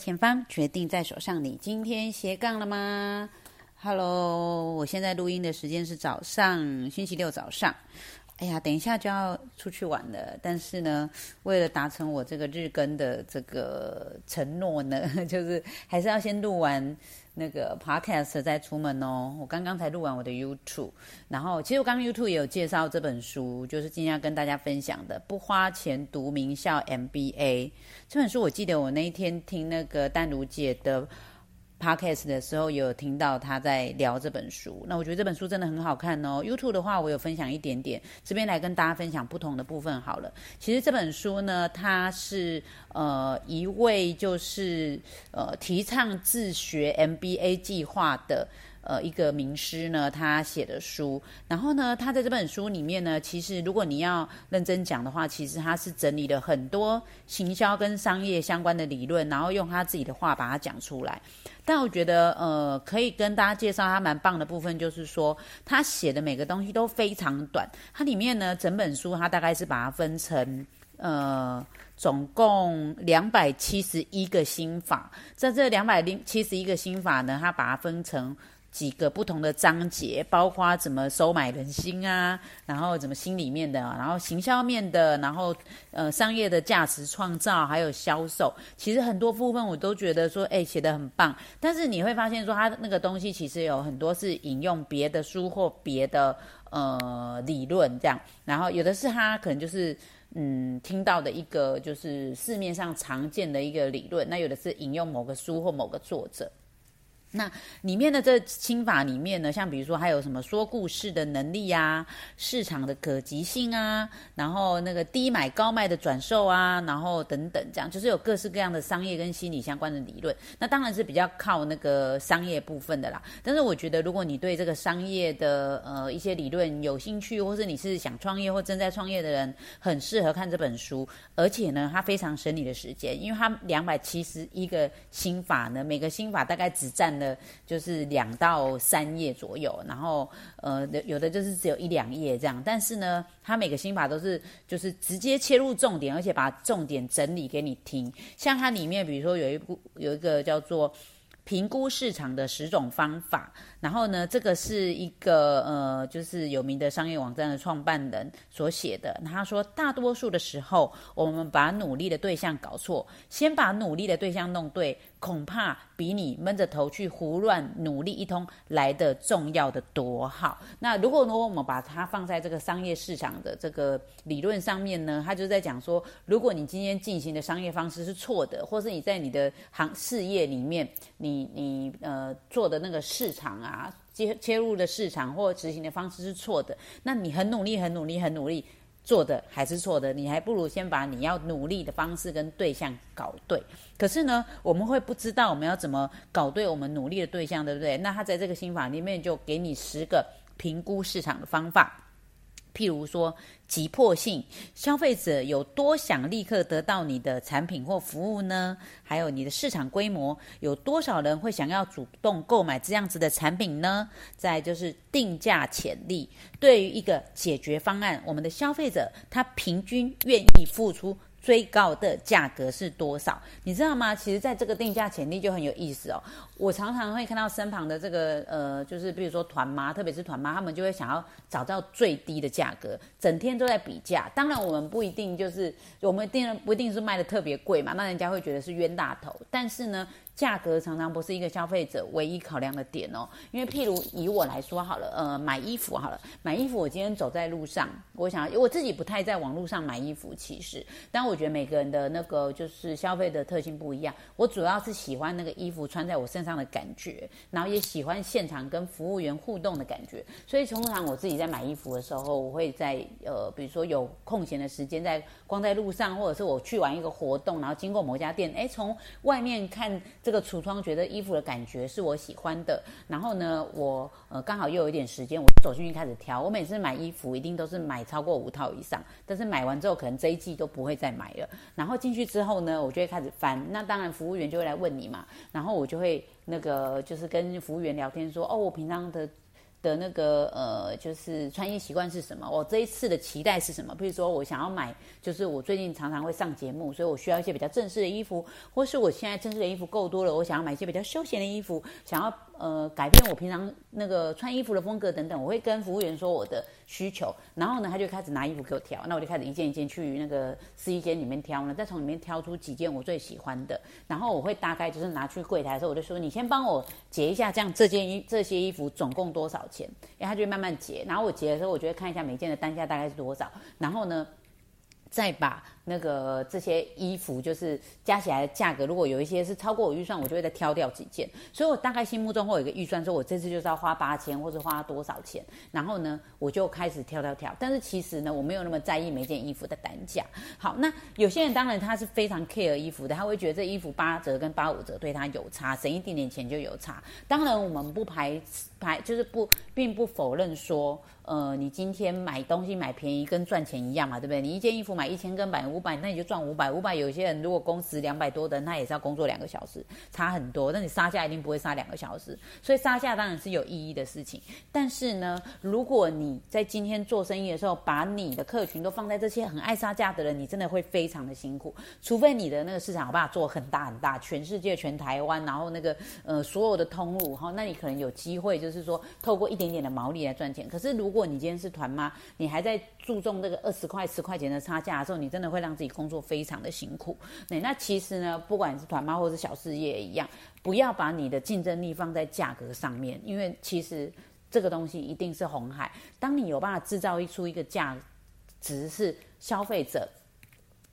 前方，决定在手上。你今天斜杠了吗？Hello，我现在录音的时间是早上，星期六早上。哎呀，等一下就要出去玩了，但是呢，为了达成我这个日更的这个承诺呢，就是还是要先录完。那个 podcast 再出门哦。我刚刚才录完我的 YouTube，然后其实我刚刚 YouTube 也有介绍这本书，就是今天要跟大家分享的《不花钱读名校 MBA》这本书。我记得我那一天听那个丹如姐的。Podcast 的时候有听到他在聊这本书，那我觉得这本书真的很好看哦。YouTube 的话，我有分享一点点，这边来跟大家分享不同的部分好了。其实这本书呢，它是呃一位就是呃提倡自学 MBA 计划的。呃，一个名师呢，他写的书，然后呢，他在这本书里面呢，其实如果你要认真讲的话，其实他是整理了很多行销跟商业相关的理论，然后用他自己的话把它讲出来。但我觉得，呃，可以跟大家介绍他蛮棒的部分，就是说他写的每个东西都非常短。它里面呢，整本书他大概是把它分成，呃，总共两百七十一个心法。在这两百零七十一个心法呢，他把它分成。几个不同的章节，包括怎么收买人心啊，然后怎么心里面的，然后行销面的，然后呃商业的价值创造，还有销售，其实很多部分我都觉得说，哎，写的很棒。但是你会发现说，他那个东西其实有很多是引用别的书或别的呃理论这样，然后有的是他可能就是嗯听到的一个就是市面上常见的一个理论，那有的是引用某个书或某个作者。那里面的这心法里面呢，像比如说还有什么说故事的能力啊，市场的可及性啊，然后那个低买高卖的转售啊，然后等等，这样就是有各式各样的商业跟心理相关的理论。那当然是比较靠那个商业部分的啦。但是我觉得，如果你对这个商业的呃一些理论有兴趣，或是你是想创业或正在创业的人，很适合看这本书。而且呢，它非常省你的时间，因为它两百七十一个心法呢，每个心法大概只占。的，就是两到三页左右，然后呃，有的就是只有一两页这样，但是呢，它每个心法都是就是直接切入重点，而且把重点整理给你听。像它里面，比如说有一部有一个叫做。评估市场的十种方法，然后呢，这个是一个呃，就是有名的商业网站的创办人所写的。他说，大多数的时候，我们把努力的对象搞错，先把努力的对象弄对，恐怕比你闷着头去胡乱努力一通来的重要的多。好，那如果如果我们把它放在这个商业市场的这个理论上面呢，他就在讲说，如果你今天进行的商业方式是错的，或是你在你的行事业里面，你你呃做的那个市场啊，啊切切入的市场或执行的方式是错的，那你很努力很努力很努力做的还是错的，你还不如先把你要努力的方式跟对象搞对。可是呢，我们会不知道我们要怎么搞对我们努力的对象，对不对？那他在这个心法里面就给你十个评估市场的方法。譬如说，急迫性，消费者有多想立刻得到你的产品或服务呢？还有你的市场规模，有多少人会想要主动购买这样子的产品呢？再就是定价潜力，对于一个解决方案，我们的消费者他平均愿意付出。最高的价格是多少？你知道吗？其实，在这个定价潜力就很有意思哦。我常常会看到身旁的这个呃，就是比如说团妈，特别是团妈，他们就会想要找到最低的价格，整天都在比价。当然，我们不一定就是我们定不一定是卖的特别贵嘛，那人家会觉得是冤大头。但是呢。价格常常不是一个消费者唯一考量的点哦，因为譬如以我来说好了，呃，买衣服好了，买衣服我今天走在路上，我想我自己不太在网络上买衣服，其实，但我觉得每个人的那个就是消费的特性不一样，我主要是喜欢那个衣服穿在我身上的感觉，然后也喜欢现场跟服务员互动的感觉，所以通常我自己在买衣服的时候，我会在呃，比如说有空闲的时间，在光在路上，或者是我去完一个活动，然后经过某家店，哎，从外面看。这个橱窗觉得衣服的感觉是我喜欢的，然后呢，我呃刚好又有一点时间，我走进去开始挑。我每次买衣服一定都是买超过五套以上，但是买完之后可能这一季都不会再买了。然后进去之后呢，我就会开始翻。那当然服务员就会来问你嘛，然后我就会那个就是跟服务员聊天说，哦，我平常的。的那个呃，就是穿衣习惯是什么？我这一次的期待是什么？比如说，我想要买，就是我最近常常会上节目，所以我需要一些比较正式的衣服，或是我现在正式的衣服够多了，我想要买一些比较休闲的衣服，想要呃改变我平常那个穿衣服的风格等等。我会跟服务员说我的需求，然后呢，他就开始拿衣服给我挑，那我就开始一件一件去那个试衣间里面挑呢，再从里面挑出几件我最喜欢的，然后我会大概就是拿去柜台的时候，我就说你先帮我结一下，这样这件衣这些衣服总共多少？钱，然后他就慢慢结，然后我结的时候，我就会看一下每件的单价大概是多少，然后呢，再把。那个这些衣服就是加起来的价格，如果有一些是超过我预算，我就会再挑掉几件。所以我大概心目中会有一个预算，说我这次就是要花八千或者花多少钱，然后呢，我就开始挑挑挑。但是其实呢，我没有那么在意每件衣服的单价。好，那有些人当然他是非常 care 衣服的，他会觉得这衣服八折跟八五折对他有差，省一点点钱就有差。当然我们不排排，就是不并不否认说，呃，你今天买东西买便宜跟赚钱一样嘛，对不对？你一件衣服买一千跟买五。百，那你就赚五百。五百，有些人如果工时两百多的，那也是要工作两个小时，差很多。那你杀价一定不会杀两个小时，所以杀价当然是有意义的事情。但是呢，如果你在今天做生意的时候，把你的客群都放在这些很爱杀价的人，你真的会非常的辛苦。除非你的那个市场有办法做很大很大，全世界、全台湾，然后那个呃所有的通路哈，那你可能有机会，就是说透过一点点的毛利来赚钱。可是如果你今天是团妈，你还在注重这个二十块、十块钱的差价的时候，你真的会让自己工作非常的辛苦，那那其实呢，不管是团妈或是小事业一样，不要把你的竞争力放在价格上面，因为其实这个东西一定是红海。当你有办法制造一出一个价值是消费者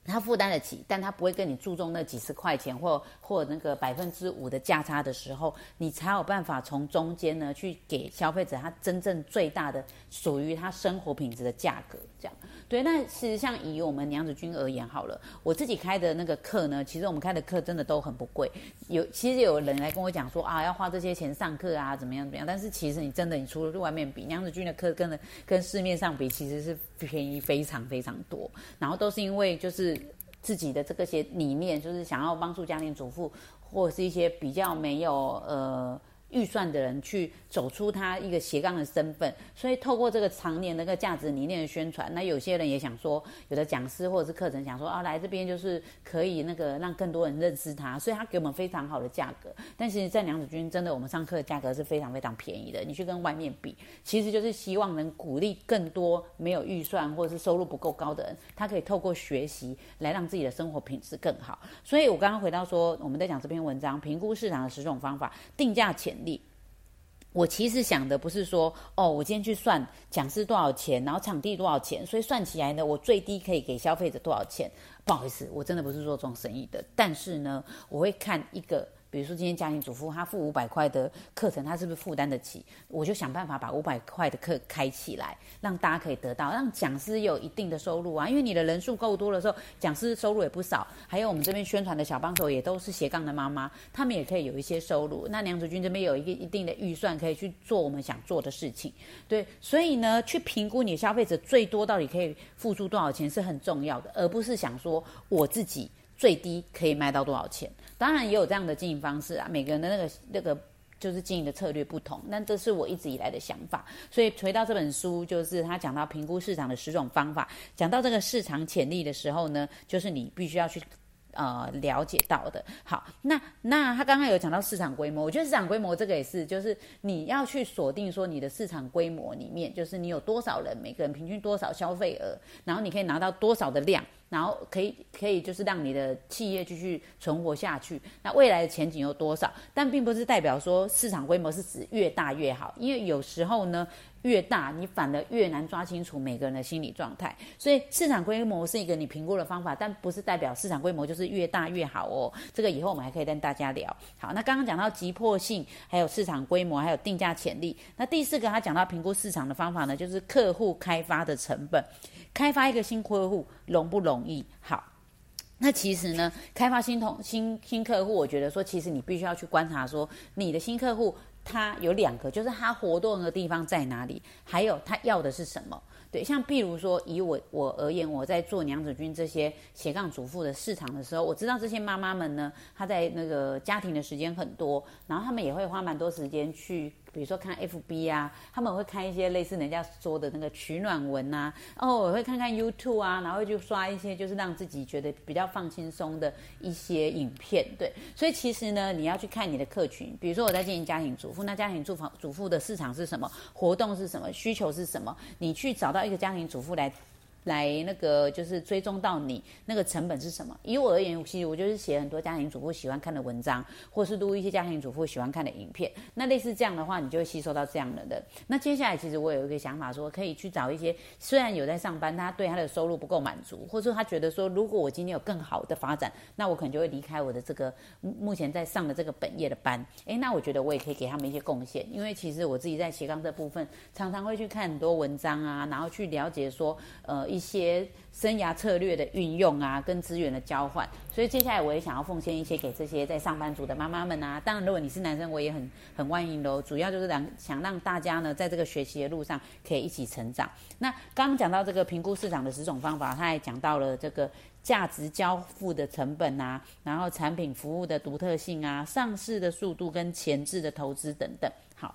他负担得起，但他不会跟你注重那几十块钱或或那个百分之五的价差的时候，你才有办法从中间呢去给消费者他真正最大的属于他生活品质的价格，这样。对，那其实像以我们娘子军而言好了，我自己开的那个课呢，其实我们开的课真的都很不贵。有其实有人来跟我讲说啊，要花这些钱上课啊，怎么样怎么样。但是其实你真的，你除了外面比娘子军的课跟跟市面上比，其实是便宜非常非常多。然后都是因为就是自己的这个些理念，就是想要帮助家庭主妇或者是一些比较没有呃。预算的人去走出他一个斜杠的身份，所以透过这个常年那个价值理念的宣传，那有些人也想说，有的讲师或者是课程想说啊，来这边就是可以那个让更多人认识他，所以他给我们非常好的价格。但其实，在娘子军真的，我们上课的价格是非常非常便宜的。你去跟外面比，其实就是希望能鼓励更多没有预算或者是收入不够高的人，他可以透过学习来让自己的生活品质更好。所以我刚刚回到说，我们在讲这篇文章，评估市场的十种方法，定价前。力，我其实想的不是说，哦，我今天去算讲师多少钱，然后场地多少钱，所以算起来呢，我最低可以给消费者多少钱？不好意思，我真的不是做这种生意的，但是呢，我会看一个。比如说，今天家庭主妇她付五百块的课程，她是不是负担得起？我就想办法把五百块的课开起来，让大家可以得到，让讲师有一定的收入啊。因为你的人数够多的时候，讲师收入也不少。还有我们这边宣传的小帮手也都是斜杠的妈妈，他们也可以有一些收入。那梁子君这边有一个一定的预算，可以去做我们想做的事情。对，所以呢，去评估你消费者最多到底可以付出多少钱是很重要的，而不是想说我自己。最低可以卖到多少钱？当然也有这样的经营方式啊，每个人的那个那个就是经营的策略不同。但这是我一直以来的想法。所以回到这本书，就是他讲到评估市场的十种方法，讲到这个市场潜力的时候呢，就是你必须要去。呃，了解到的。好，那那他刚刚有讲到市场规模，我觉得市场规模这个也是，就是你要去锁定说你的市场规模里面，就是你有多少人，每个人平均多少消费额，然后你可以拿到多少的量，然后可以可以就是让你的企业继续存活下去。那未来的前景有多少？但并不是代表说市场规模是指越大越好，因为有时候呢。越大，你反而越难抓清楚每个人的心理状态。所以市场规模是一个你评估的方法，但不是代表市场规模就是越大越好哦。这个以后我们还可以跟大家聊。好，那刚刚讲到急迫性，还有市场规模，还有定价潜力。那第四个他讲到评估市场的方法呢，就是客户开发的成本。开发一个新客户容不容易？好，那其实呢，开发新同新新客户，我觉得说，其实你必须要去观察说，你的新客户。他有两个，就是他活动的地方在哪里，还有他要的是什么。对，像譬如说，以我我而言，我在做娘子军这些斜杠主妇的市场的时候，我知道这些妈妈们呢，她在那个家庭的时间很多，然后他们也会花蛮多时间去比如说看 FB 啊，他们会看一些类似人家说的那个取暖文啊，哦，我会看看 YouTube 啊，然后就刷一些就是让自己觉得比较放轻松的一些影片，对。所以其实呢，你要去看你的客群，比如说我在经营家庭主妇，那家庭主妇主妇的市场是什么？活动是什么？需求是什么？你去找到一个家庭主妇来。来那个就是追踪到你那个成本是什么？以我而言，其实我就是写很多家庭主妇喜欢看的文章，或是录一些家庭主妇喜欢看的影片。那类似这样的话，你就会吸收到这样的的。那接下来，其实我有一个想法，说可以去找一些虽然有在上班，他对他的收入不够满足，或者说他觉得说，如果我今天有更好的发展，那我可能就会离开我的这个目前在上的这个本业的班。诶，那我觉得我也可以给他们一些贡献，因为其实我自己在斜杠这部分，常常会去看很多文章啊，然后去了解说，呃。一一些生涯策略的运用啊，跟资源的交换，所以接下来我也想要奉献一些给这些在上班族的妈妈们啊。当然，如果你是男生，我也很很欢迎喽。主要就是让想让大家呢，在这个学习的路上可以一起成长。那刚刚讲到这个评估市场的十种方法，他还讲到了这个价值交付的成本啊，然后产品服务的独特性啊，上市的速度跟前置的投资等等。好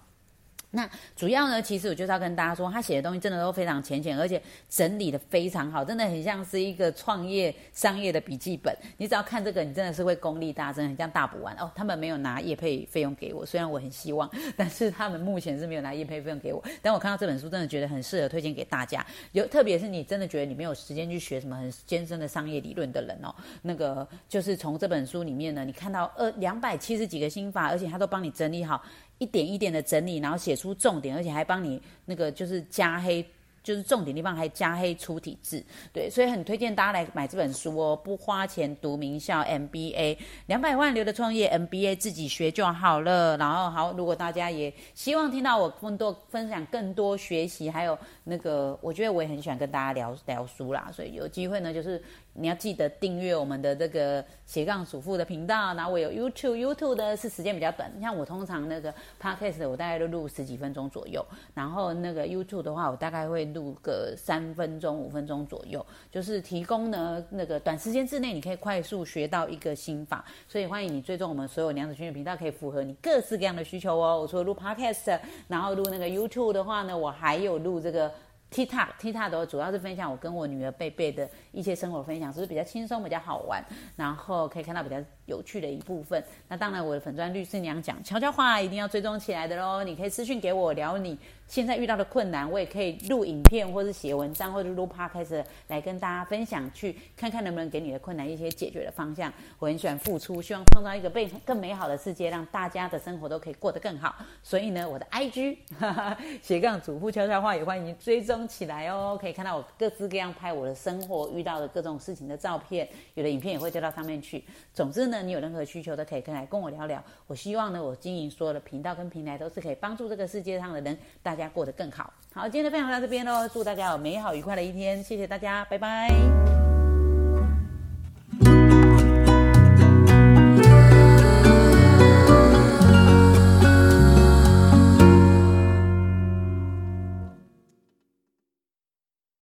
那主要呢，其实我就是要跟大家说，他写的东西真的都非常浅显，而且整理的非常好，真的很像是一个创业商业的笔记本。你只要看这个，你真的是会功力大增，很像大补丸哦。他们没有拿业配费用给我，虽然我很希望，但是他们目前是没有拿业配费用给我。但我看到这本书，真的觉得很适合推荐给大家。有，特别是你真的觉得你没有时间去学什么很艰深的商业理论的人哦，那个就是从这本书里面呢，你看到二两百七十几个心法，而且他都帮你整理好。一点一点的整理，然后写出重点，而且还帮你那个就是加黑。就是重点地方还加黑粗体字，对，所以很推荐大家来买这本书哦，不花钱读名校 MBA，两百万流的创业 MBA 自己学就好了。然后好，如果大家也希望听到我更多分享更多学习，还有那个，我觉得我也很喜欢跟大家聊聊书啦，所以有机会呢，就是你要记得订阅我们的这个斜杠主妇的频道。然后我有 YouTube，YouTube 的是时间比较短，像我通常那个 Podcast 我大概都录十几分钟左右，然后那个 YouTube 的话，我大概会。录个三分钟、五分钟左右，就是提供呢那个短时间之内你可以快速学到一个心法，所以欢迎你追踪我们所有娘子军的频道，可以符合你各式各样的需求哦。我除了录 Podcast，然后录那个 YouTube 的话呢，我还有录这个 TikTok，TikTok 的主要是分享我跟我女儿贝贝的一些生活分享，就是比较轻松、比较好玩，然后可以看到比较。有趣的一部分。那当然，我的粉砖律师娘讲悄悄话一定要追踪起来的喽。你可以私讯给我聊你现在遇到的困难，我也可以录影片，或是写文章，或者录 podcast 来跟大家分享，去看看能不能给你的困难一些解决的方向。我很喜欢付出，希望创造一个更更美好的世界，让大家的生活都可以过得更好。所以呢，我的 IG 哈哈斜杠主妇悄悄话也欢迎追踪起来哦。可以看到我各式各样拍我的生活遇到的各种事情的照片，有的影片也会丢到上面去。总之。那你有任何需求都可以跟来跟我聊聊。我希望呢，我经营所有的频道跟平台都是可以帮助这个世界上的人，大家过得更好。好，今天的分享到这边喽，祝大家有美好愉快的一天，谢谢大家，拜拜。